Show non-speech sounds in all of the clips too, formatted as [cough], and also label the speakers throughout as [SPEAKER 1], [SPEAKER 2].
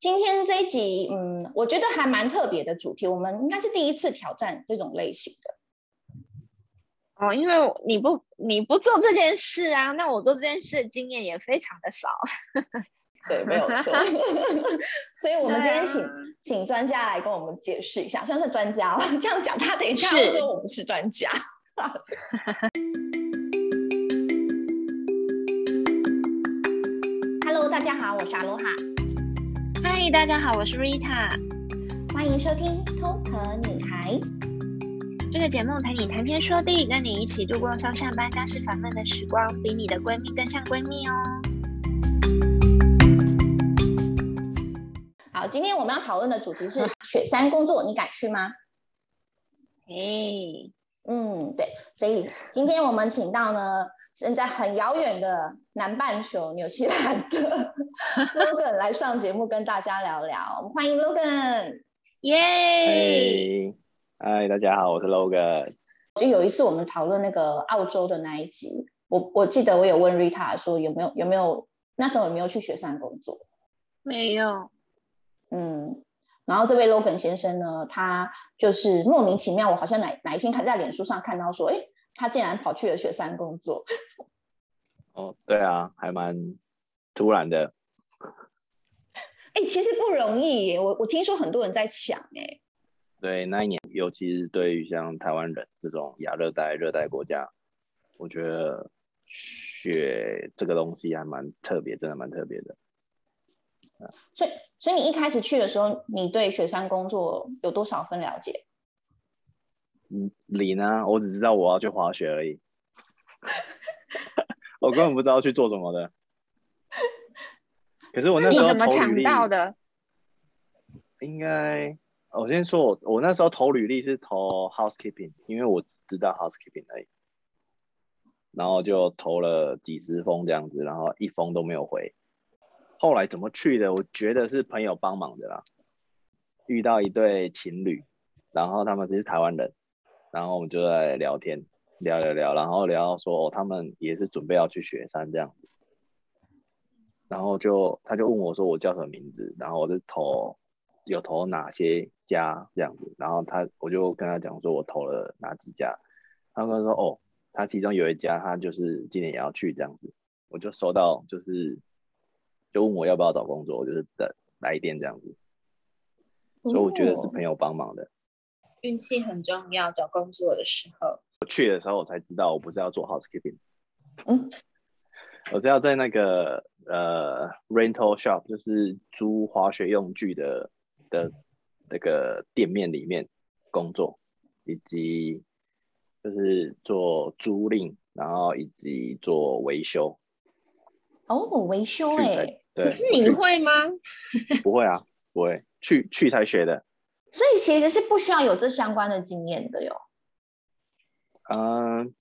[SPEAKER 1] 今天这一集，嗯，我觉得还蛮特别的主题，我们应该是第一次挑战这种类型的。
[SPEAKER 2] 哦，因为你不你不做这件事啊，那我做这件事的经验也非常的少。[laughs]
[SPEAKER 1] 对，没有错。[laughs] 所以，我们今天请、啊、请专家来跟我们解释一下，算是专家了。这样讲，他等一下会说我们是专家。[laughs] Hello，大家好，我是阿罗哈。
[SPEAKER 2] 大家好，我是 Rita。
[SPEAKER 1] 欢迎收听《偷壳女孩》
[SPEAKER 2] 这个节目，陪你谈天说地，跟你一起度过上下班、家事烦闷的时光，比你的闺蜜更像闺蜜哦。
[SPEAKER 1] 好，今天我们要讨论的主题是雪山工作，你敢去吗？[laughs]
[SPEAKER 2] 哎
[SPEAKER 1] 嗯，对，所以今天我们请到呢，身在很遥远的南半球纽西兰的 [laughs] Logan 来上节目跟大家聊聊。我们欢迎 Logan，
[SPEAKER 2] 耶！
[SPEAKER 3] 嗨，大家好，我是 Logan。
[SPEAKER 1] 就有一次我们讨论那个澳洲的那一集，我我记得我有问 Rita 说有没有有没有那时候有没有去雪山工作？
[SPEAKER 2] 没有。
[SPEAKER 1] 嗯，然后这位 Logan 先生呢，他就是莫名其妙，我好像哪哪一天看在脸书上看到说，哎，他竟然跑去了雪山工作。
[SPEAKER 3] 哦，对啊，还蛮突然的。[laughs]
[SPEAKER 1] 哎，其实不容易耶，我我听说很多人在抢哎。
[SPEAKER 3] 对，那一年，尤其是对于像台湾人这种亚热带、热带国家，我觉得雪这个东西还蛮特别，真的蛮特别的。
[SPEAKER 1] 所以，所以你一开始去的时候，你对雪山工作有多少分了解？
[SPEAKER 3] 嗯，你呢？我只知道我要去滑雪而已，[laughs] 我根本不知道去做什么的。可是我那时候怎么抢到的？应该，我先说我，我那时候投履历是投 housekeeping，因为我知道 housekeeping 而已。然后就投了几十封这样子，然后一封都没有回。后来怎么去的？我觉得是朋友帮忙的啦。遇到一对情侣，然后他们是台湾人，然后我们就在聊天，聊聊聊，然后聊到说，哦，他们也是准备要去雪山这样子。然后就他就问我说我叫什么名字，然后我就投有投哪些家这样子，然后他我就跟他讲说我投了哪几家，他们说哦，他其中有一家他就是今年也要去这样子，我就收到就是。就问我要不要找工作，我就是等来电这样子，所以我觉得是朋友帮忙的。
[SPEAKER 2] 运气很重要，找工作的时候。
[SPEAKER 3] 我去的时候我才知道，我不是要做 housekeeping，嗯，我是要在那个呃 rental shop，就是租滑雪用具的的那个店面里面工作，以及就是做租赁，然后以及做维修。
[SPEAKER 1] 哦，维修哎、欸，
[SPEAKER 2] 可是你会吗？[laughs]
[SPEAKER 3] 不会啊，不会，去去才学的。
[SPEAKER 1] 所以其实是不需要有这相关的经验的哟。
[SPEAKER 3] 嗯，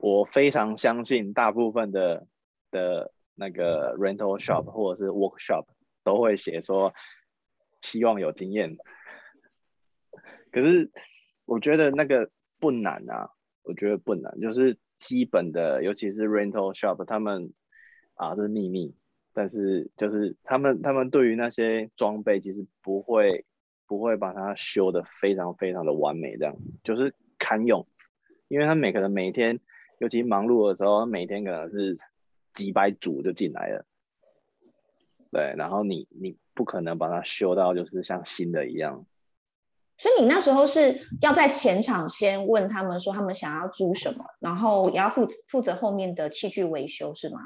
[SPEAKER 3] 我非常相信大部分的的那个 rental shop 或者是 workshop 都会写说希望有经验。可是我觉得那个不难啊，我觉得不难，就是基本的，尤其是 rental shop 他们。啊，这是秘密，但是就是他们他们对于那些装备其实不会不会把它修得非常非常的完美，这样。就是堪用，因为他每可能每天，尤其忙碌的时候，每天可能是几百组就进来了，对，然后你你不可能把它修到就是像新的一样，
[SPEAKER 1] 所以你那时候是要在前场先问他们说他们想要租什么，然后也要负负责后面的器具维修是吗？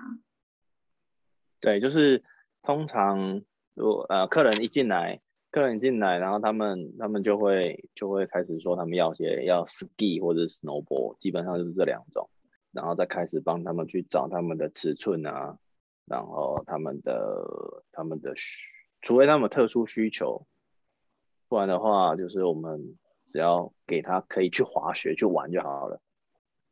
[SPEAKER 3] 对，就是通常如果呃客人一进来，客人进来，然后他们他们就会就会开始说他们要些要 ski 或者 snowboard，基本上就是这两种，然后再开始帮他们去找他们的尺寸啊，然后他们的他们的需，除非他们有特殊需求，不然的话就是我们只要给他可以去滑雪去玩就好了。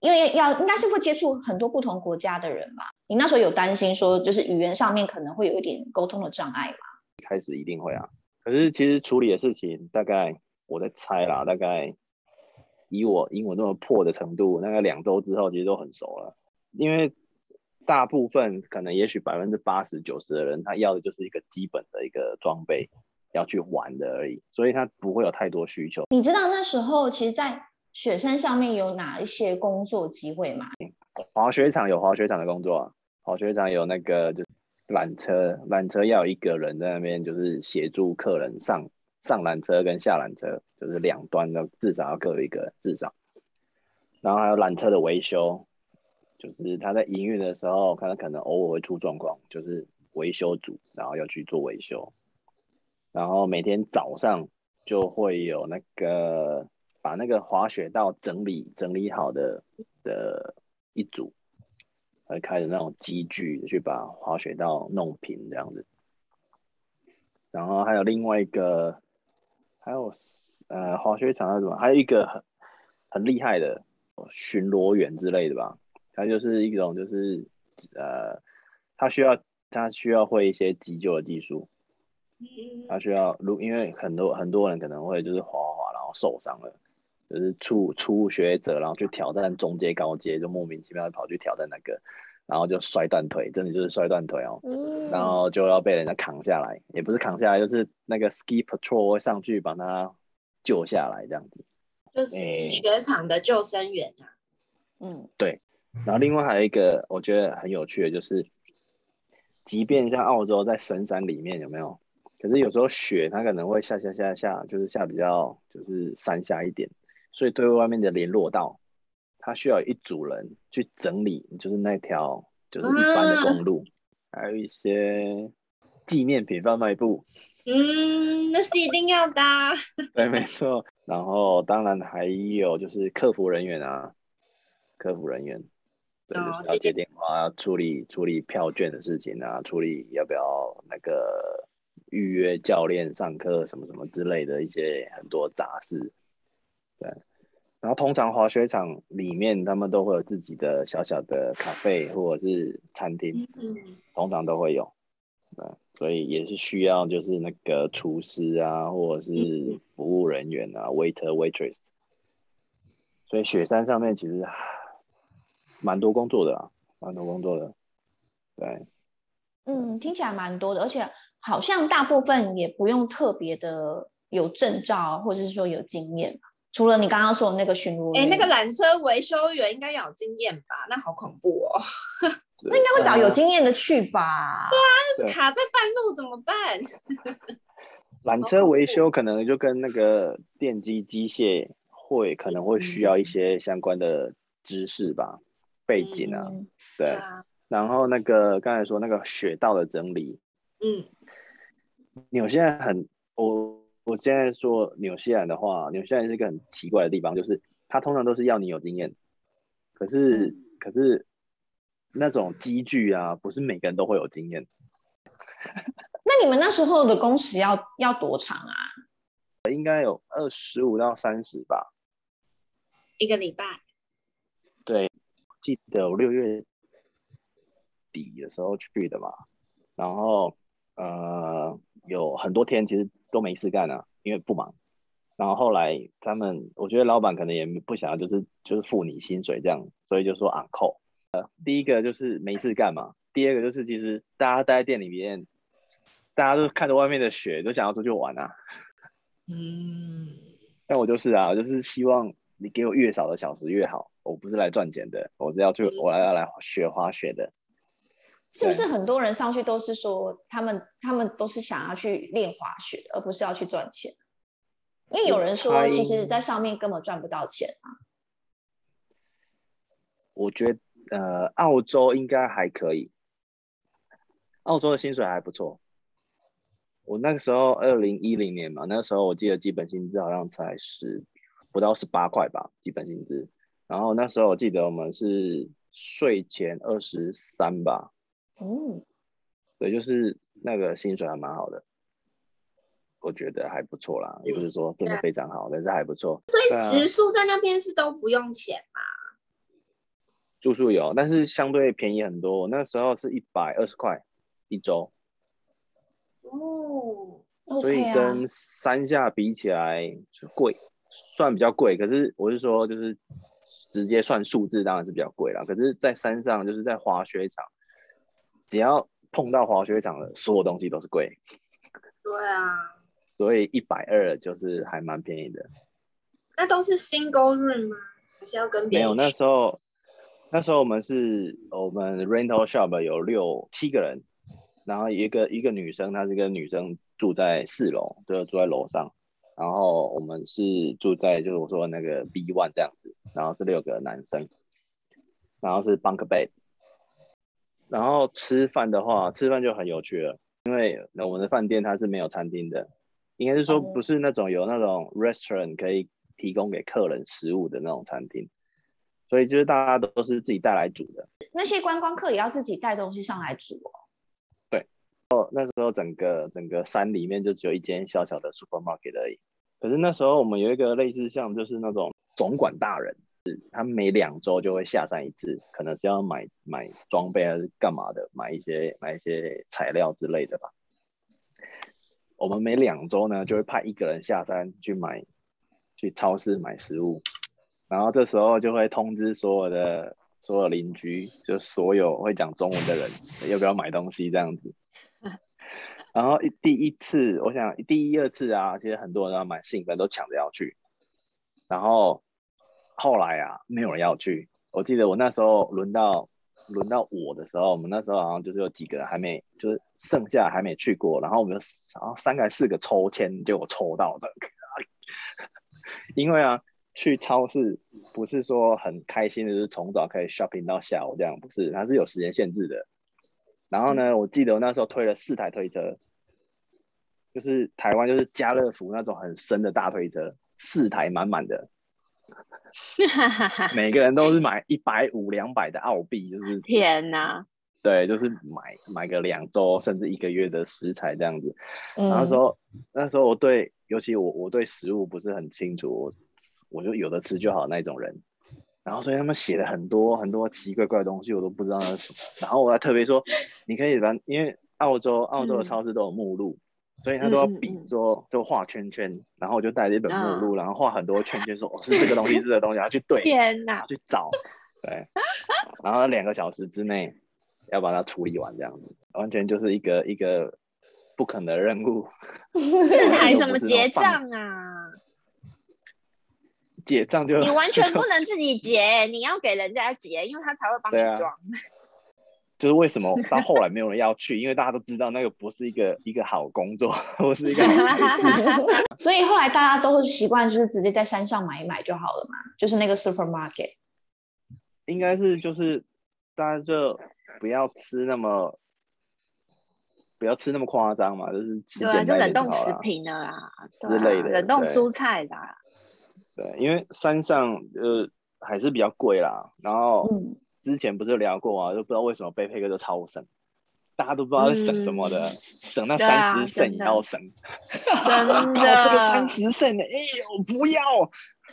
[SPEAKER 1] 因为要应该是会接触很多不同国家的人吧？你那时候有担心说，就是语言上面可能会有一点沟通的障碍吗？
[SPEAKER 3] 一开始一定会啊，可是其实处理的事情，大概我在猜啦，大概以我英文那么破的程度，大概两周之后其实都很熟了。因为大部分可能也许百分之八十九十的人，他要的就是一个基本的一个装备，要去玩的而已，所以他不会有太多需求。
[SPEAKER 1] 你知道那时候其实，在雪山上面有哪一些工作机会吗？
[SPEAKER 3] 滑雪场有滑雪场的工作啊，滑雪场有那个就是缆车，缆车要一个人在那边，就是协助客人上上缆车跟下缆车，就是两端的至少要各有一个至少。然后还有缆车的维修。就是他在营运的时候，可能可能偶尔会出状况，就是维修组，然后要去做维修，然后每天早上就会有那个把那个滑雪道整理整理好的的一组，会开着那种机具去把滑雪道弄平这样子，然后还有另外一个，还有呃滑雪场还有什么，还有一个很很厉害的巡逻员之类的吧。它就是一种，就是呃，他需要他需要会一些急救的技术，他需要如因为很多很多人可能会就是滑滑然后受伤了，就是初初学者然后去挑战中阶高阶，就莫名其妙的跑去挑战那个，然后就摔断腿，真的就是摔断腿哦，然后就要被人家扛下来，也不是扛下来，就是那个 ski patrol 会上去把他救下来这样子，
[SPEAKER 4] 就是雪场的救生员啊，
[SPEAKER 1] 嗯，
[SPEAKER 3] 对。然后另外还有一个我觉得很有趣的，就是即便像澳洲在深山里面有没有？可是有时候雪它可能会下下下下，就是下比较就是山下一点，所以对外面的联络道，它需要一组人去整理，就是那条就是一般的公路，啊、还有一些纪念品贩卖部。
[SPEAKER 4] 嗯，那是一定要的。
[SPEAKER 3] 对，没错。然后当然还有就是客服人员啊，客服人员。对，就是要接电话，要处理处理票券的事情啊，处理要不要那个预约教练上课什么什么之类的一些很多杂事。对，然后通常滑雪场里面他们都会有自己的小小的咖啡或者是餐厅，通常都会有。对，所以也是需要就是那个厨师啊，或者是服务人员啊，waiter waitress。所以雪山上面其实。蛮多工作的啊，蛮多工作的，对，
[SPEAKER 1] 嗯，听起来蛮多的，而且好像大部分也不用特别的有证照，或者是说有经验，除了你刚刚说的那个巡逻员，
[SPEAKER 4] 哎，那个缆车维修员应该要有经验吧？那好恐怖哦，[laughs]
[SPEAKER 1] 那应该会找有经验的去吧？
[SPEAKER 4] 对啊，那是卡在半路怎么办？[laughs]
[SPEAKER 3] 缆车维修可能就跟那个电机机械会可能会需要一些相关的知识吧。背景啊，嗯、对，啊、然后那个刚才说那个雪道的整理，
[SPEAKER 4] 嗯，
[SPEAKER 3] 纽西兰很，我我现在说纽西兰的话，纽西兰是一个很奇怪的地方，就是它通常都是要你有经验，可是、嗯、可是那种机具啊，不是每个人都会有经验。
[SPEAKER 1] 那你们那时候的工时要要多长啊？
[SPEAKER 3] 应该有二十五到三十吧，
[SPEAKER 4] 一个礼拜。
[SPEAKER 3] 对。记得我六月底的时候去的嘛，然后呃有很多天其实都没事干啊，因为不忙。然后后来他们，我觉得老板可能也不想要，就是就是付你薪水这样，所以就说 on call。呃，第一个就是没事干嘛，第二个就是其实大家待在店里面，大家都看着外面的雪，都想要出去玩啊。
[SPEAKER 4] 嗯，
[SPEAKER 3] 但我就是啊，我就是希望你给我越少的小时越好。我不是来赚钱的，我是要去，我来要来学滑雪的。
[SPEAKER 1] 是不是很多人上去都是说，他们他们都是想要去练滑雪，而不是要去赚钱？因为有人说，其实在上面根本赚不到钱啊。
[SPEAKER 3] 我觉得呃，澳洲应该还可以，澳洲的薪水还不错。我那个时候二零一零年嘛，那个时候我记得基本薪资好像才十不到十八块吧，基本薪资。然后那时候我记得我们是税前二十三吧，
[SPEAKER 1] 哦，
[SPEAKER 3] 对，就是那个薪水还蛮好的，我觉得还不错啦，也不是说真的非常好，但是还不错。
[SPEAKER 4] 所以食宿在那边是都不用钱嘛？
[SPEAKER 3] 住宿有，但是相对便宜很多。那时候是一百二十块一周，
[SPEAKER 4] 哦，
[SPEAKER 3] 所以跟山下比起来就贵，算比较贵。可是我是说就是。直接算数字当然是比较贵了，可是，在山上就是在滑雪场，只要碰到滑雪场的所有东西都是贵。
[SPEAKER 4] 对啊，
[SPEAKER 3] 所以一百二就是还蛮便宜的。
[SPEAKER 4] 那都是 single room 吗？还是要跟别人？
[SPEAKER 3] 没有，那时候那时候我们是我们 rental shop 有六七个人，然后一个一个女生，她是一个女生住在四楼，就住在楼上。然后我们是住在就是我说的那个 B one 这样子，然后是六个男生，然后是 bunk bed。然后吃饭的话，吃饭就很有趣了，因为我们的饭店它是没有餐厅的，应该是说不是那种有那种 restaurant 可以提供给客人食物的那种餐厅，所以就是大家都是自己带来煮的。
[SPEAKER 1] 那些观光客也要自己带东西上来煮哦。
[SPEAKER 3] 对，哦，那时候整个整个山里面就只有一间小小的 supermarket 而已。可是那时候我们有一个类似像就是那种总管大人。他每两周就会下山一次，可能是要买买装备还是干嘛的，买一些买一些材料之类的吧。我们每两周呢就会派一个人下山去买，去超市买食物，然后这时候就会通知所有的所有邻居，就所有会讲中文的人要不要买东西这样子。然后第一次，我想第一二次啊，其实很多人都蛮兴奋，都抢着要去，然后。后来啊，没有人要去。我记得我那时候轮到轮到我的时候，我们那时候好像就是有几个还没，就是剩下还没去过。然后我们然后三个还四个抽签，就我抽到这个。因为啊，去超市不是说很开心的，就是从早可以 shopping 到下午这样，不是，它是有时间限制的。然后呢，我记得我那时候推了四台推车，就是台湾就是家乐福那种很深的大推车，四台满满的。[laughs] 每个人都是买一百五两百的澳币，就是 [laughs]
[SPEAKER 2] 天哪，
[SPEAKER 3] 对，就是买买个两周甚至一个月的食材这样子。嗯、然后那时候那时候我对，尤其我我对食物不是很清楚，我我就有的吃就好那种人。然后所以他们写了很多很多奇奇怪怪的东西，我都不知道那是什么。然后我还特别说，你可以把，因为澳洲澳洲的超市都有目录。嗯所以他都要比说，就画圈圈，嗯、然后我就带着一本目录，嗯、然后画很多圈圈说，说哦是这个东西，是这个东西，要去对，[laughs]
[SPEAKER 2] 天哪，
[SPEAKER 3] 去找，对，然后两个小时之内要把它处理完，这样子，完全就是一个一个不可能的任务。[laughs]
[SPEAKER 2] 这还怎么结账啊？
[SPEAKER 3] 结账就
[SPEAKER 2] 你完全 [laughs] 不能自己结，你要给人家结，因为他才会帮你装。
[SPEAKER 3] 就是为什么到后来没有人要去，因为大家都知道那个不是一个一个好工作，不是一个好事。[laughs]
[SPEAKER 1] 所以后来大家都会习惯，就是直接在山上买一买就好了嘛，就是那个 supermarket。
[SPEAKER 3] 应该是就是大家就不要吃那么不要吃那么夸张嘛，就是吃
[SPEAKER 2] 就冷冻食品的啦
[SPEAKER 3] 之类的，
[SPEAKER 2] 冷冻蔬菜的。
[SPEAKER 3] 对，因为山上呃还是比较贵啦，然后。嗯之前不是聊过啊，就不知道为什么背包客就超省，大家都不知道在省什么的，嗯、省那三十 cent 也要省，
[SPEAKER 2] 真的，[laughs]
[SPEAKER 3] 这个三十 cent 哎呦不要，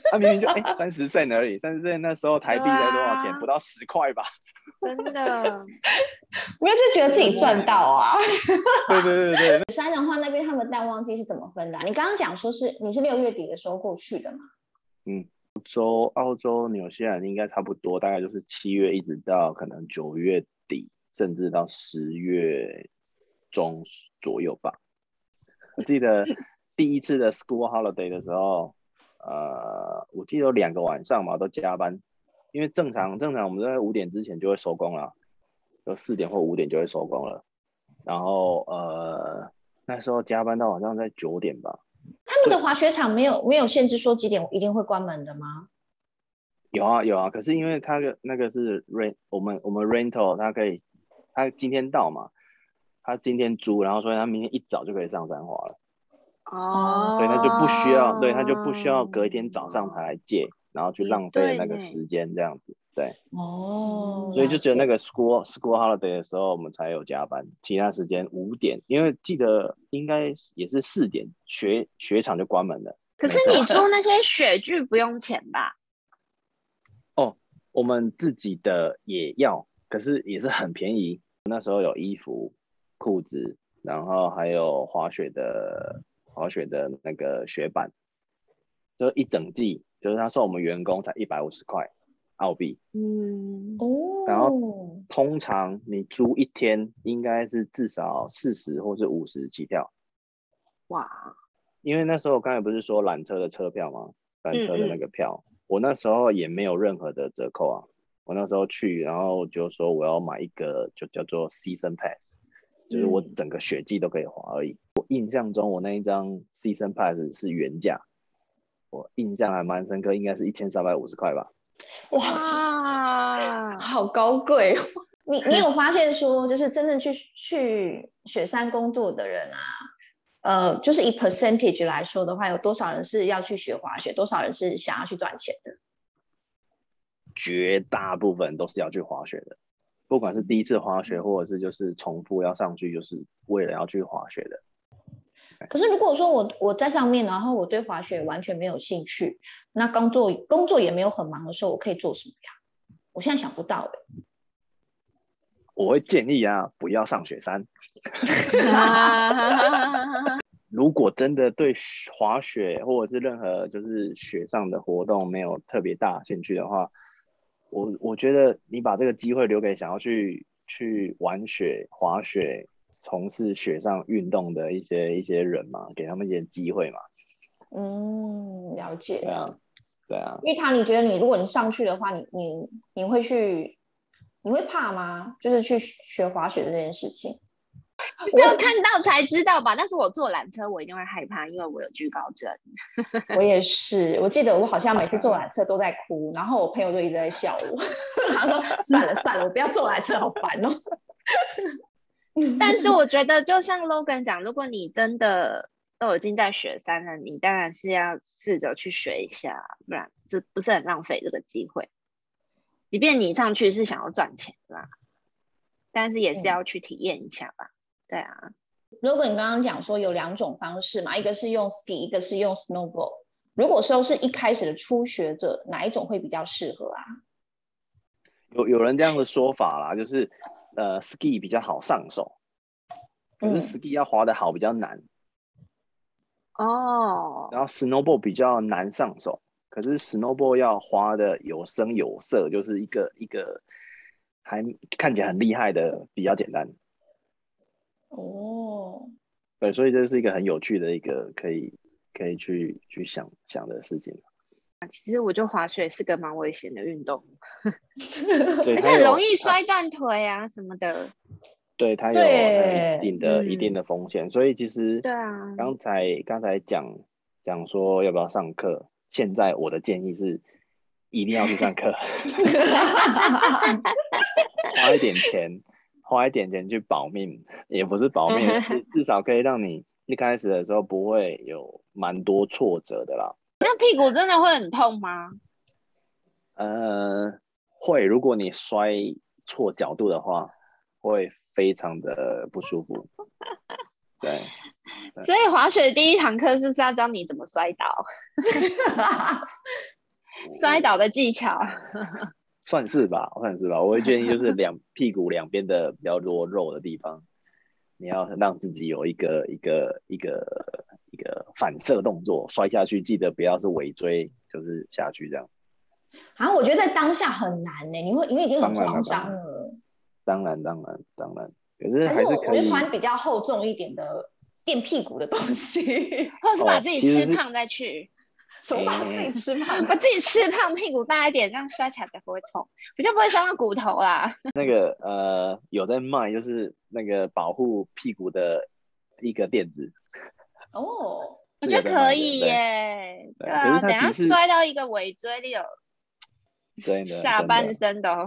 [SPEAKER 3] 他、啊、明明就哎三十 cent 而已，三十 cent 那时候台币才多少钱？啊、不到十块吧？
[SPEAKER 2] 真的，
[SPEAKER 1] 没有就觉得自己赚到啊。
[SPEAKER 3] 对对对对，
[SPEAKER 1] 山的话那边他们淡旺季是怎么分的、啊？你刚刚讲说是你是六月底的时候过去的嘛？
[SPEAKER 3] 嗯。洲、澳洲、纽西兰应该差不多，大概就是七月一直到可能九月底，甚至到十月中左右吧。我记得 [laughs] 第一次的 school holiday 的时候，呃，我记得有两个晚上嘛都加班，因为正常正常我们在五点之前就会收工了，就四点或五点就会收工了。然后呃那时候加班到晚上在九点吧。
[SPEAKER 1] 他们的滑雪场没有没有限制说几点一定会关门的吗？
[SPEAKER 3] 有啊有啊，可是因为他的那个是 rent，我们我们 rental，他可以他今天到嘛，他今天租，然后所以他明天一早就可以上山滑了。
[SPEAKER 2] 哦，
[SPEAKER 3] 所以他就不需要，对，他就不需要隔一天早上才来借，然后去浪费那个时间这样子。对，
[SPEAKER 1] 哦，
[SPEAKER 3] 所以就只有那个 school school holiday 的时候，我们才有加班，其他时间五点，因为记得应该也是四点，雪雪场就关门了。
[SPEAKER 2] 可是你租那些雪具不用钱吧？[laughs]
[SPEAKER 3] 哦，我们自己的也要，可是也是很便宜。那时候有衣服、裤子，然后还有滑雪的滑雪的那个雪板，就一整季，就是他送我们员工才一百五十块。澳币。
[SPEAKER 2] 嗯，
[SPEAKER 1] 哦，
[SPEAKER 3] 然后通常你租一天应该是至少四十或是五十起跳。
[SPEAKER 2] 哇，
[SPEAKER 3] 因为那时候我刚才不是说缆车的车票吗？缆车的那个票，嗯嗯，我那时候也没有任何的折扣啊。我那时候去，然后就说我要买一个，就叫做 Season Pass，就是我整个雪季都可以滑而已。嗯、我印象中，我那一张 Season Pass 是原价，我印象还蛮深刻，应该是一千三百五十块吧。
[SPEAKER 1] 哇，[laughs] 好高贵！你你有 [laughs] 发现说，就是真正去去雪山工作的人啊，呃，就是以 percentage 来说的话，有多少人是要去学滑雪，多少人是想要去赚钱的？
[SPEAKER 3] 绝大部分都是要去滑雪的，不管是第一次滑雪，或者是就是重复要上去，就是为了要去滑雪的。
[SPEAKER 1] 可是如果说我我在上面，然后我对滑雪完全没有兴趣，那工作工作也没有很忙的时候，我可以做什么呀？我现在想不到哎。
[SPEAKER 3] 我会建议啊，不要上雪山。[laughs] 如果真的对滑雪或者是任何就是雪上的活动没有特别大兴趣的话，我我觉得你把这个机会留给想要去去玩雪、滑雪、从事雪上运动的一些一些人嘛，给他们一些机会嘛。
[SPEAKER 1] 嗯，了解。
[SPEAKER 3] 对啊，对啊。
[SPEAKER 1] 玉塔，你觉得你如果你上去的话，你你你会去，你会怕吗？就是去学滑雪的这件事情。
[SPEAKER 2] 是要看到才知道吧，但是我坐缆车我一定会害怕，因为我有惧高症。[laughs]
[SPEAKER 1] 我也是，我记得我好像每次坐缆车都在哭，然后我朋友就一直在笑我，[laughs] 他说算了算了，我不要坐缆车，好烦哦。[laughs]
[SPEAKER 2] 但是我觉得就像 Logan 讲，如果你真的都已经在雪山了，你当然是要试着去学一下，不然这不是很浪费这个机会。即便你上去是想要赚钱啦，但是也是要去体验一下吧。对啊，
[SPEAKER 1] 如果你刚刚讲说有两种方式嘛，一个是用 ski，一个是用 snowboard。如果说是一开始的初学者，哪一种会比较适合啊？
[SPEAKER 3] 有有人这样的说法啦，就是呃，ski 比较好上手，可是 ski 要滑的好比较难。
[SPEAKER 2] 哦、嗯。
[SPEAKER 3] 然后 snowboard 比较难上手，可是 snowboard 要滑的有声有色，就是一个一个还看起来很厉害的，比较简单。
[SPEAKER 1] 哦，
[SPEAKER 3] 对，所以这是一个很有趣的一个可以可以去去想想的事情。
[SPEAKER 2] 其实我觉得滑雪是个蛮危险的运
[SPEAKER 3] 动，[laughs]
[SPEAKER 2] 而且很容易摔断腿啊什么的。
[SPEAKER 3] 对，它有一定的一定的风险，所以其实
[SPEAKER 2] 对啊，
[SPEAKER 3] 刚才刚才讲讲说要不要上课，现在我的建议是一定要去上课，[laughs] 花一点钱。花一点钱去保命，也不是保命，[laughs] 至少可以让你一开始的时候不会有蛮多挫折的啦。
[SPEAKER 2] 那屁股真的会很痛吗？
[SPEAKER 3] 呃，会，如果你摔错角度的话，会非常的不舒服。[laughs] 对，对，
[SPEAKER 2] 所以滑雪第一堂课是不是要教你怎么摔倒？[laughs] 摔倒的技巧。
[SPEAKER 3] 算是吧，算是吧。我会建议就是两屁股两边的比较多肉的地方，你要让自己有一个一个一个一个反射动作，摔下去记得不要是尾椎，就是下去这样。
[SPEAKER 1] 啊，我觉得在当下很难呢，你会因为已经很慌张了。
[SPEAKER 3] 当然当然当然，可是还是可以。
[SPEAKER 1] 我就穿比较厚重一点的垫屁股的东西，[laughs]
[SPEAKER 2] 或者是把自己吃胖再去。
[SPEAKER 1] 什么把自己吃胖？[laughs]
[SPEAKER 2] 把自己吃胖，屁股大一点，这样摔起来才不会痛，比较不会伤到骨头啦。[laughs]
[SPEAKER 3] 那个呃，有在卖，就是那个保护屁股的一个垫子。
[SPEAKER 1] 哦，
[SPEAKER 2] 我觉得可以耶。对啊，等下摔到一个尾椎里有，
[SPEAKER 3] 对
[SPEAKER 2] 下半身都。[laughs]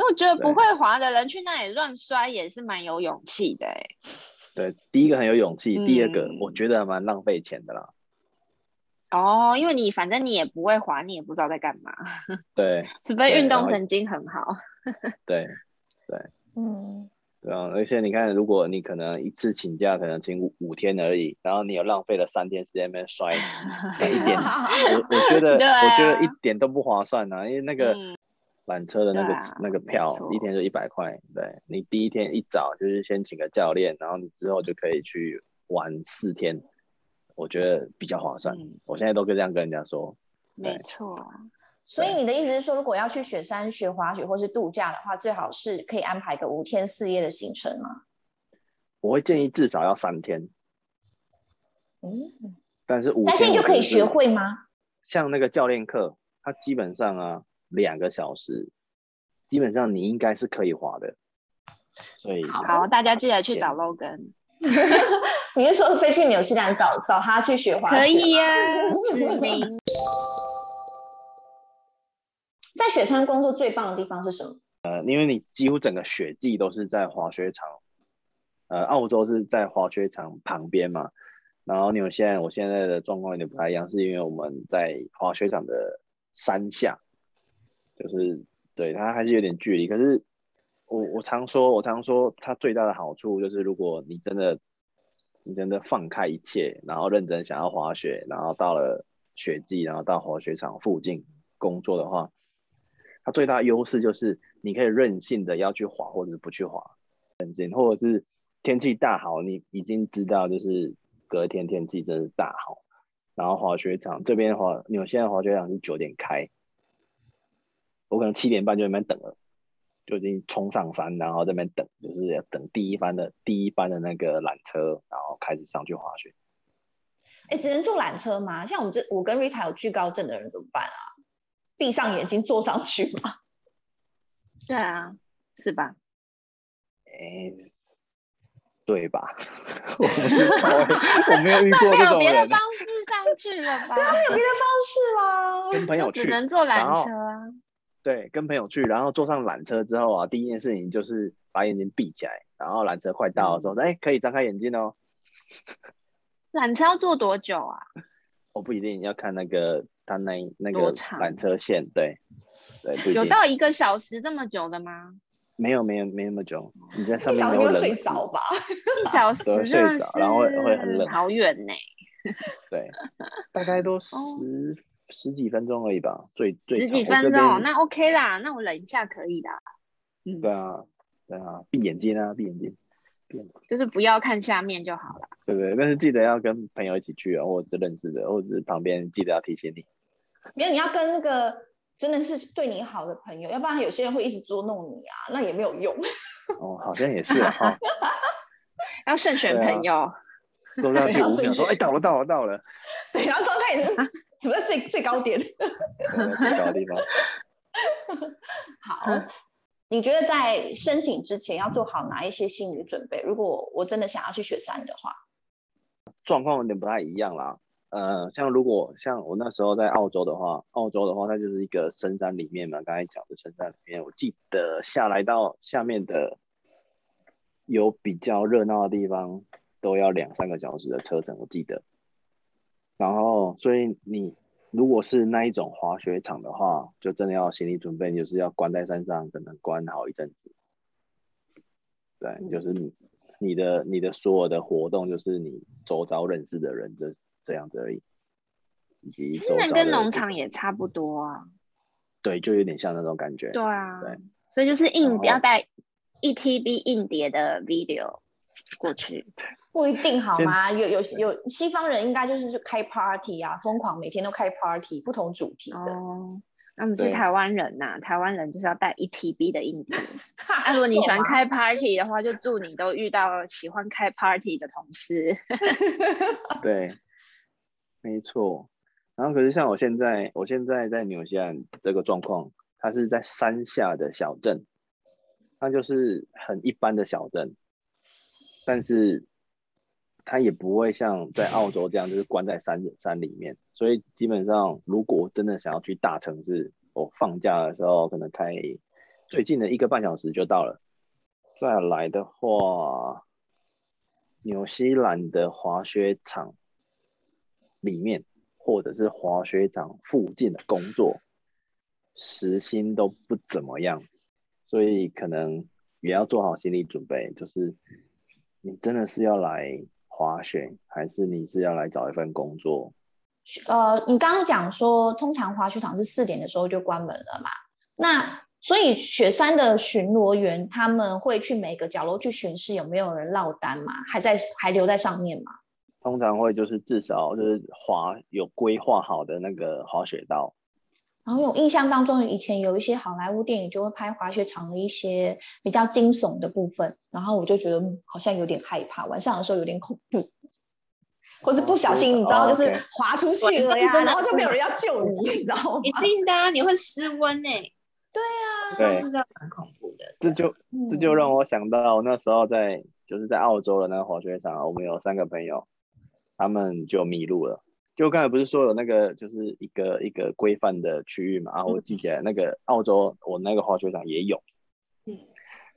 [SPEAKER 2] 因为我觉得不会滑的人去那里乱摔也是蛮有勇气的。
[SPEAKER 3] 对，第一个很有勇气，第二个我觉得蛮浪费钱的啦。
[SPEAKER 2] 哦，因为你反正你也不会滑，你也不知道在干嘛。
[SPEAKER 3] 对，[laughs]
[SPEAKER 2] 除非运动神经很好。
[SPEAKER 3] 对，对，
[SPEAKER 1] 嗯，
[SPEAKER 3] 对啊，而且你看，如果你可能一次请假可能请五五天而已，然后你又浪费了三天时间在那边摔，[laughs] 一点，我我觉得、啊、我觉得一点都不划算啊，因为那个缆车的那个、嗯、那个票一天就一百块，对，你第一天一早就是先请个教练，然后你之后就可以去玩四天。我觉得比较划算，嗯，我现在都可以这样跟人家说。
[SPEAKER 2] 没错，
[SPEAKER 1] 所以你的意思是说，如果要去雪山学滑雪或是度假的话，最好是可以安排个五天四夜的行程吗？
[SPEAKER 3] 我会建议至少要三天。
[SPEAKER 1] 嗯，
[SPEAKER 3] 但是五
[SPEAKER 1] 三天就可以学会吗？
[SPEAKER 3] 像那个教练课，他基本上啊两个小时，基本上你应该是可以滑的。所以
[SPEAKER 2] 好，大家记得去找 Logan。[laughs]
[SPEAKER 1] 你是说飞去纽西兰找找他去学滑雪？
[SPEAKER 2] 可以呀、啊，[laughs] 指明。
[SPEAKER 1] 雪山工作最棒的地方是什么？
[SPEAKER 3] 呃，因为你几乎整个雪季都是在滑雪场，呃，澳洲是在滑雪场旁边嘛，然后你们现在我现在的状况有点不太一样，是因为我们在滑雪场的山下，就是对它还是有点距离。可是我我常说，我常说它最大的好处就是，如果你真的你真的放开一切，然后认真想要滑雪，然后到了雪季，然后到滑雪场附近工作的话。它最大优势就是你可以任性的要去滑，或者是不去滑，很近，或者是天气大好，你已经知道就是隔天天气真是大好，然后滑雪场这边的话，纽西兰滑雪场是九点开，我可能七点半就那边等了，就已经冲上山，然后在那边等，就是要等第一班的第一班的那个缆车，然后开始上去滑雪。
[SPEAKER 1] 哎，只能坐缆车吗？像我们这我跟 Rita 有惧高症的人怎么办啊？闭上眼睛坐上去吗？[laughs]
[SPEAKER 2] 对啊，是吧？
[SPEAKER 3] 哎、欸，对吧？[laughs] 我不知道，我没有遇过这种人。没有别
[SPEAKER 2] 的方式上去了吧？
[SPEAKER 1] 对啊，没有别的方式吗？
[SPEAKER 3] 跟朋友去，
[SPEAKER 2] 只能坐缆车啊。
[SPEAKER 3] 对，跟朋友去，然后坐上缆车之后啊，第一件事情就是把眼睛闭起来，然后缆车快到的时候，哎、嗯欸，可以张开眼睛哦。[laughs]
[SPEAKER 2] 缆车要坐多久啊？
[SPEAKER 3] 我不一定要看那个。他那那个缆车线，对对，
[SPEAKER 2] 有到一个小时这么久的吗？
[SPEAKER 3] 没有没有没那么久，你在上面没有冷
[SPEAKER 1] 睡着吧？
[SPEAKER 2] 一小时
[SPEAKER 3] 睡着，然后会会很冷，
[SPEAKER 2] 好远呢。
[SPEAKER 3] 对，[laughs] 大概都十十几分钟而已吧，最最
[SPEAKER 2] 十几分钟，那 OK 啦，那我忍一下可以的。
[SPEAKER 3] 嗯，对啊对啊，闭眼睛啊，闭眼睛。
[SPEAKER 2] 就是不要看下面就好了。
[SPEAKER 3] 对不对，但是记得要跟朋友一起去啊，或者是认识的，或者是旁边记得要提醒你。
[SPEAKER 1] 没有，你要跟那个真的是对你好的朋友，要不然有些人会一直捉弄你啊，[laughs] 那也没有用。[laughs]
[SPEAKER 3] 哦，好像也是哈。[laughs]
[SPEAKER 2] 要慎选朋友。
[SPEAKER 3] 坐上去五秒说：“哎，到了，到了，到了。”
[SPEAKER 1] 对，然后说他也是怎么在最最高点？
[SPEAKER 3] 最高的地方。
[SPEAKER 1] 好。你觉得在申请之前要做好哪一些心理准备？如果我真的想要去雪山的话，
[SPEAKER 3] 状况有点不太一样啦。呃，像如果像我那时候在澳洲的话，澳洲的话它就是一个深山里面嘛，刚才讲的深山里面，我记得下来到下面的有比较热闹的地方都要两三个小时的车程，我记得。然后，所以你。如果是那一种滑雪场的话，就真的要心理准备，就是要关在山上，可能关好一阵子。对，就是你你的你的所有的活动，就是你周遭认识的人，就这样子而已。其
[SPEAKER 2] 实跟农场也差不多啊。
[SPEAKER 3] 对，就有点像那种感觉。
[SPEAKER 2] 对啊。
[SPEAKER 3] 对。
[SPEAKER 2] 所以就是硬要带一 TB 硬碟的 video 过去。[laughs]
[SPEAKER 1] 不一定好吗？有有有西方人应该就是开 party 啊，疯狂每天都开 party，不同主题的。
[SPEAKER 2] 哦，那我们是台湾人呐、啊，台湾人就是要带一 TB 的硬碟。[laughs] 那如果你喜欢 [laughs] 开 party 的话，就祝你都遇到喜欢开 party 的同事。
[SPEAKER 3] 对，没错。然后可是像我现在，我现在在纽西兰这个状况，它是在山下的小镇，它就是很一般的小镇，但是。它也不会像在澳洲这样，就是关在山山里面，所以基本上，如果真的想要去大城市，我放假的时候可能开最近的一个半小时就到了。再来的话，纽西兰的滑雪场里面，或者是滑雪场附近的工作，时薪都不怎么样，所以可能也要做好心理准备，就是你真的是要来。滑雪还是你是要来找一份工作？
[SPEAKER 1] 呃，你刚刚讲说，通常滑雪场是四点的时候就关门了嘛？那所以雪山的巡逻员他们会去每个角落去巡视有没有人落单吗？还在还留在上面吗？
[SPEAKER 3] 通常会就是至少就是滑有规划好的那个滑雪道，
[SPEAKER 1] 然后我印象当中，以前有一些好莱坞电影就会拍滑雪场的一些比较惊悚的部分，然后我就觉得好像有点害怕，晚上的时候有点恐怖，或是不小心你知道就是滑出去了呀，然后就没有人要救你，你知道吗？
[SPEAKER 4] 一定的啊，你会失温呢。
[SPEAKER 1] 对啊，
[SPEAKER 3] 对，
[SPEAKER 4] 是这样蛮恐怖的。
[SPEAKER 3] 这就这就让我想到那时候在就是在澳洲的那个滑雪场，我们有三个朋友，他们就迷路了。就刚才不是说有那个就是一个一个规范的区域嘛？然后我记起来那个澳洲我那个滑雪场也有。嗯。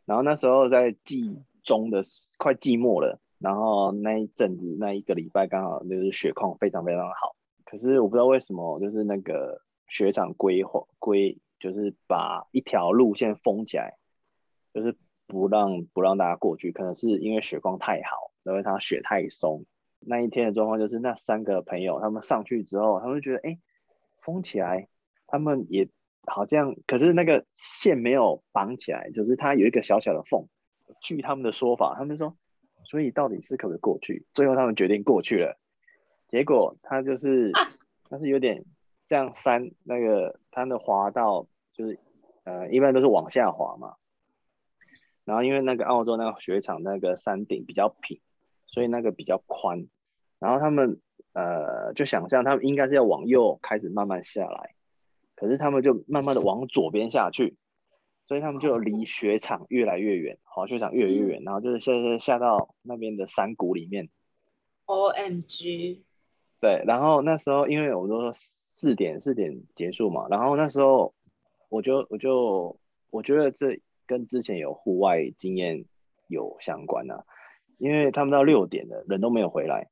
[SPEAKER 3] 然后那时候在季中的快季末了，然后那一阵子那一个礼拜刚好就是雪况非常非常好。可是我不知道为什么，就是那个雪场规划规。就是把一条路线封起来，就是不让不让大家过去，可能是因为雪况太好，因为它雪太松。那一天的状况就是那三个朋友他们上去之后，他们就觉得哎，封起来，他们也好像，可是那个线没有绑起来，就是它有一个小小的缝。据他们的说法，他们说，所以到底是可不可以过去？最后他们决定过去了，结果他就是他是有点像山那个他的滑道。就是，呃，一般都是往下滑嘛，然后因为那个澳洲那个雪场那个山顶比较平，所以那个比较宽，然后他们呃就想象他们应该是要往右开始慢慢下来，可是他们就慢慢的往左边下去，所以他们就离雪场越来越远，滑雪场越来越远，然后就是下下下到那边的山谷里面。
[SPEAKER 4] OMG。
[SPEAKER 3] 对，然后那时候因为我们都说四点四点结束嘛，然后那时候。我就我就我觉得这跟之前有户外经验有相关啊，因为他们到六点了，人都没有回来，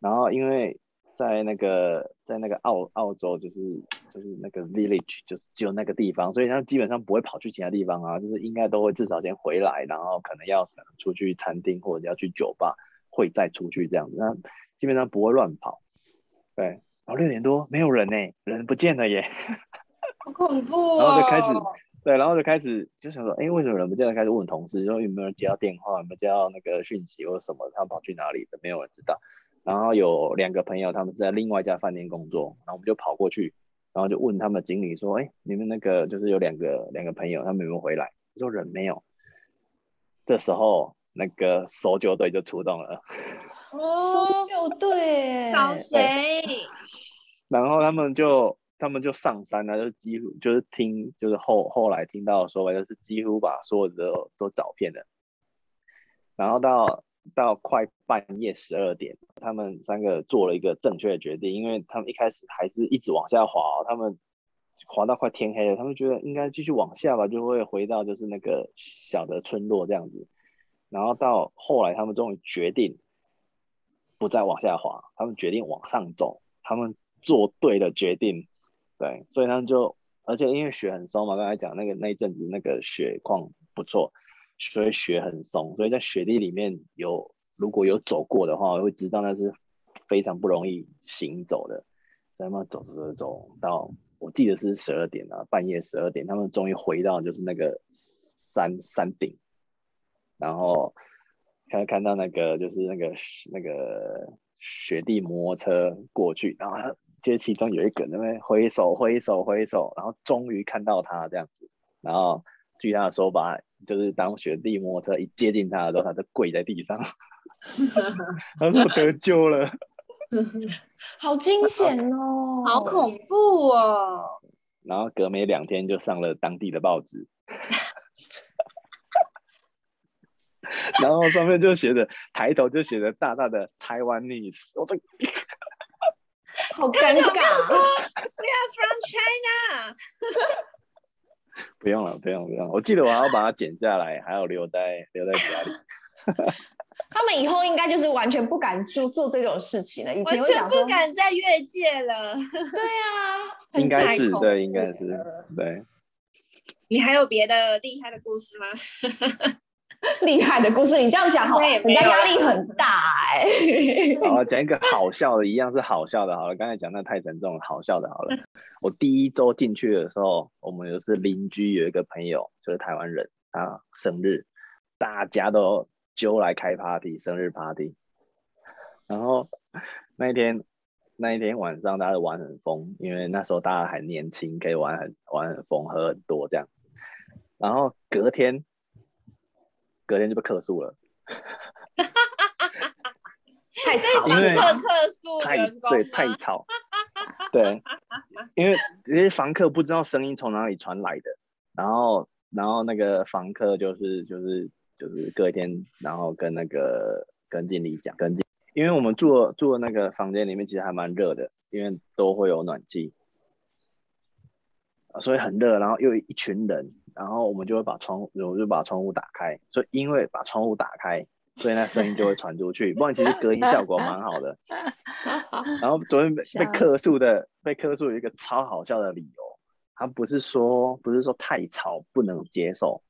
[SPEAKER 3] 然后因为在那个在那个澳澳洲就是就是那个 village 就是只有那个地方，所以他基本上不会跑去其他地方啊，就是应该都会至少先回来，然后可能要出去餐厅或者要去酒吧，会再出去这样子，那基本上不会乱跑。对，然后六点多没有人呢，人不见了耶。[laughs]
[SPEAKER 4] 好恐怖哦！
[SPEAKER 3] 然后就开始，对，然后就开始就想说，哎，为什么人不见了？开始问同事，说有没有人接到电话，有没有接到那个讯息或者什么？他们跑去哪里的？没有人知道。然后有两个朋友，他们是在另外一家饭店工作，然后我们就跑过去，然后就问他们经理说，哎，你们那个就是有两个两个朋友，他们有没有回来？说人没有。这时候那个搜救队就出动了。
[SPEAKER 1] 哦，搜救队，
[SPEAKER 4] 找谁？
[SPEAKER 3] 然后他们就。他们就上山了，就几乎就是听，就是后后来听到说就是几乎把所有的都都找遍了。然后到到快半夜十二点，他们三个做了一个正确的决定，因为他们一开始还是一直往下滑，他们滑到快天黑了，他们觉得应该继续往下吧，就会回到就是那个小的村落这样子。然后到后来，他们终于决定不再往下滑，他们决定往上走，他们做对了决定。对，所以他们就，而且因为雪很松嘛，刚才讲那个那一阵子那个雪况不错，所以雪很松，所以在雪地里面有如果有走过的话，我会知道那是非常不容易行走的。在那走走走走到，我记得是十二点啊，半夜十二点，他们终于回到就是那个山山顶，然后看看到那个就是那个那个雪地摩托车过去，然后。就其中有一个那边挥手挥手挥手，然后终于看到他这样子，然后据他的说法，就是当雪地摩托车一接近他的时候，他就跪在地上，[laughs] 他说得救了，
[SPEAKER 1] 好惊险哦，
[SPEAKER 4] 好恐怖哦，
[SPEAKER 3] 然后隔没两天就上了当地的报纸，[laughs] 然后上面就写着抬头就写着大大的台湾 news，我这。
[SPEAKER 1] 好尴尬。
[SPEAKER 4] We are from China。[laughs]
[SPEAKER 3] 不用了，不用，不用。我记得我还要把它剪下来，还要留在留在家里。[laughs]
[SPEAKER 1] 他们以后应该就是完全不敢做做这种事情了。以前会想说
[SPEAKER 4] 不敢再越界了。[laughs]
[SPEAKER 1] 对啊，
[SPEAKER 3] 应该是对，应该是对。
[SPEAKER 4] 你还有别的厉害的故事吗？[laughs]
[SPEAKER 1] 厉害的故事，你这样讲，人家压力很大哎、欸。
[SPEAKER 3] 好，讲一个好笑的，一样是好笑的。好了，刚才讲那太沉重了，好笑的。好了，我第一周进去的时候，我们就是邻居有一个朋友，就是台湾人他，生日，大家都揪来开 party，生日 party。然后那一天那一天晚上大家玩很疯，因为那时候大家还年轻，可以玩很玩很疯，喝很多这样。然后隔天，隔天就被克诉了。[laughs]
[SPEAKER 1] 太吵，
[SPEAKER 3] 因为
[SPEAKER 4] 客诉
[SPEAKER 3] 太对太吵，对，因为这些房客不知道声音从哪里传来的，然后然后那个房客就是就是就是隔天，然后跟那个跟经理讲，跟经，因为我们住住的那个房间里面其实还蛮热的，因为都会有暖气，所以很热，然后又一群人，然后我们就会把窗户，我就把窗户打开，所以因为把窗户打开。所以那声音就会传出去，不然其实隔音效果蛮好的。[laughs] 然后昨天被被客诉的，被客诉有一个超好笑的理由，他不是说不是说太吵不能接受，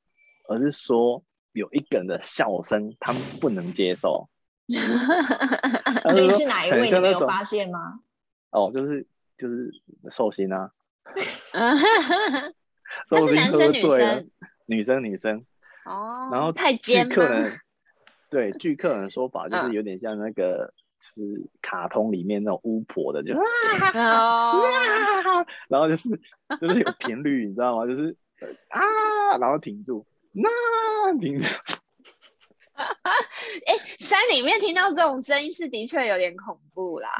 [SPEAKER 3] 而是说有一个人的笑声他们不能接受。[laughs]
[SPEAKER 1] 你是哪一位？你没有发现吗？
[SPEAKER 3] 哦，就是就是寿星啊。[laughs] [laughs]
[SPEAKER 2] 寿星喝醉了，
[SPEAKER 3] 女生女生。
[SPEAKER 2] 哦。
[SPEAKER 3] 然后
[SPEAKER 2] 太尖吗？[laughs]
[SPEAKER 3] 对，据客人说法，就是有点像那个，就是卡通里面那种巫婆的，就啊，[laughs] 然后就是就是有频率，你知道吗？就是啊，然后停住，那停住。
[SPEAKER 2] 哎、欸，山里面听到这种声音是的确有点恐怖啦。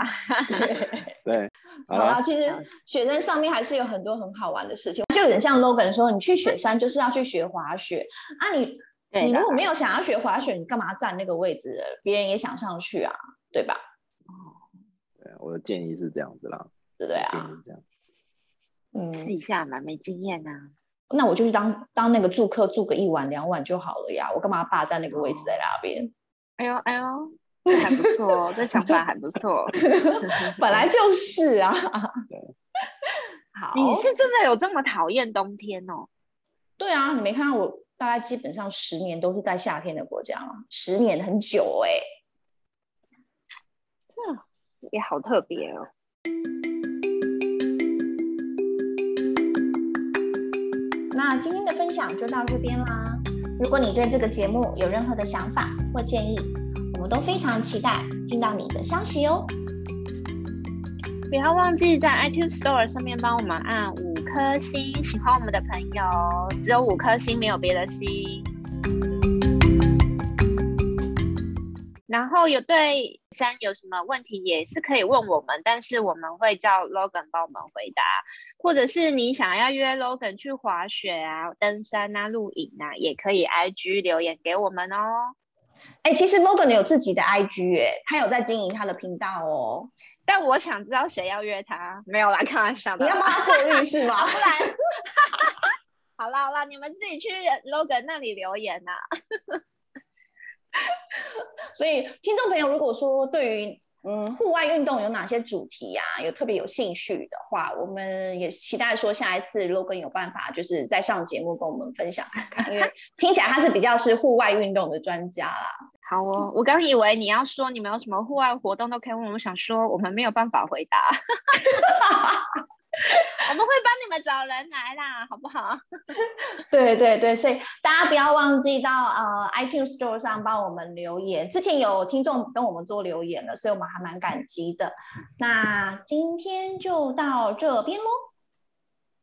[SPEAKER 3] 对，[laughs]
[SPEAKER 1] 好啦，其实雪山上面还是有很多很好玩的事情，就有点像 Logan 说，你去雪山就是要去学滑雪啊，你。[laughs] 你如果没有想要学滑雪，你干嘛站那个位置？别人也想上去啊，对吧？
[SPEAKER 3] 哦，对，我的建议是这样子啦，
[SPEAKER 1] 对不对啊？
[SPEAKER 3] 建议这样，
[SPEAKER 2] 嗯，试一下嘛，没经验啊。
[SPEAKER 1] 那我就去当当那个住客，住个一晚两晚就好了呀。我干嘛霸占那个位置在那边？
[SPEAKER 2] 哎呦哎呦，这还不错，这想法还不错。[laughs] [laughs]
[SPEAKER 1] 本来就是啊。
[SPEAKER 3] 对。
[SPEAKER 1] 好，
[SPEAKER 2] 你是真的有这么讨厌冬天哦？
[SPEAKER 1] 对啊，你没看到我。大概基本上十年都是在夏天的国家嘛，十年很久哎、欸，
[SPEAKER 2] 这、嗯、也好特别哦。
[SPEAKER 1] 那今天的分享就到这边啦。如果你对这个节目有任何的想法或建议，都非常期待听到你的消息哦。
[SPEAKER 2] 不要忘记在 iTunes Store 上面帮我们按五颗星，喜欢我们的朋友只有五颗星，没有别的星。然后有对山有什么问题也是可以问我们，但是我们会叫 Logan 帮我们回答，或者是你想要约 Logan 去滑雪啊、登山啊、露营啊，也可以 IG 留言给我们哦。
[SPEAKER 1] 哎，其实 Logan 有自己的 IG 哎，他有在经营他的频道哦。
[SPEAKER 2] 但我想知道谁要约他，没有啦，开玩笑的。
[SPEAKER 1] 你要帮他过滤是吗？[laughs] 不然，
[SPEAKER 2] 好啦好啦，你们自己去 Logan 那里留言呐、啊。[laughs]
[SPEAKER 1] 所以，听众朋友，如果说对于嗯户外运动有哪些主题呀、啊，有特别有兴趣的话，我们也期待说下一次 Logan 有办法就是再上节目跟我们分享看看，因为 [laughs] 听起来他是比较是户外运动的专家啦。
[SPEAKER 2] 好哦，我刚以为你要说你们有什么户外活动都可以问，我想说我们没有办法回答，[laughs] [laughs] 我们会帮你们找人来啦，[laughs] 好不好？[laughs]
[SPEAKER 1] 对对对，所以大家不要忘记到呃 iTunes Store 上帮我们留言，之前有听众跟我们做留言了，所以我们还蛮感激的。那今天就到这边喽，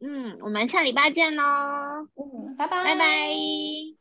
[SPEAKER 2] 嗯，我们下礼拜见喽，
[SPEAKER 1] 嗯，拜拜，
[SPEAKER 2] 拜拜。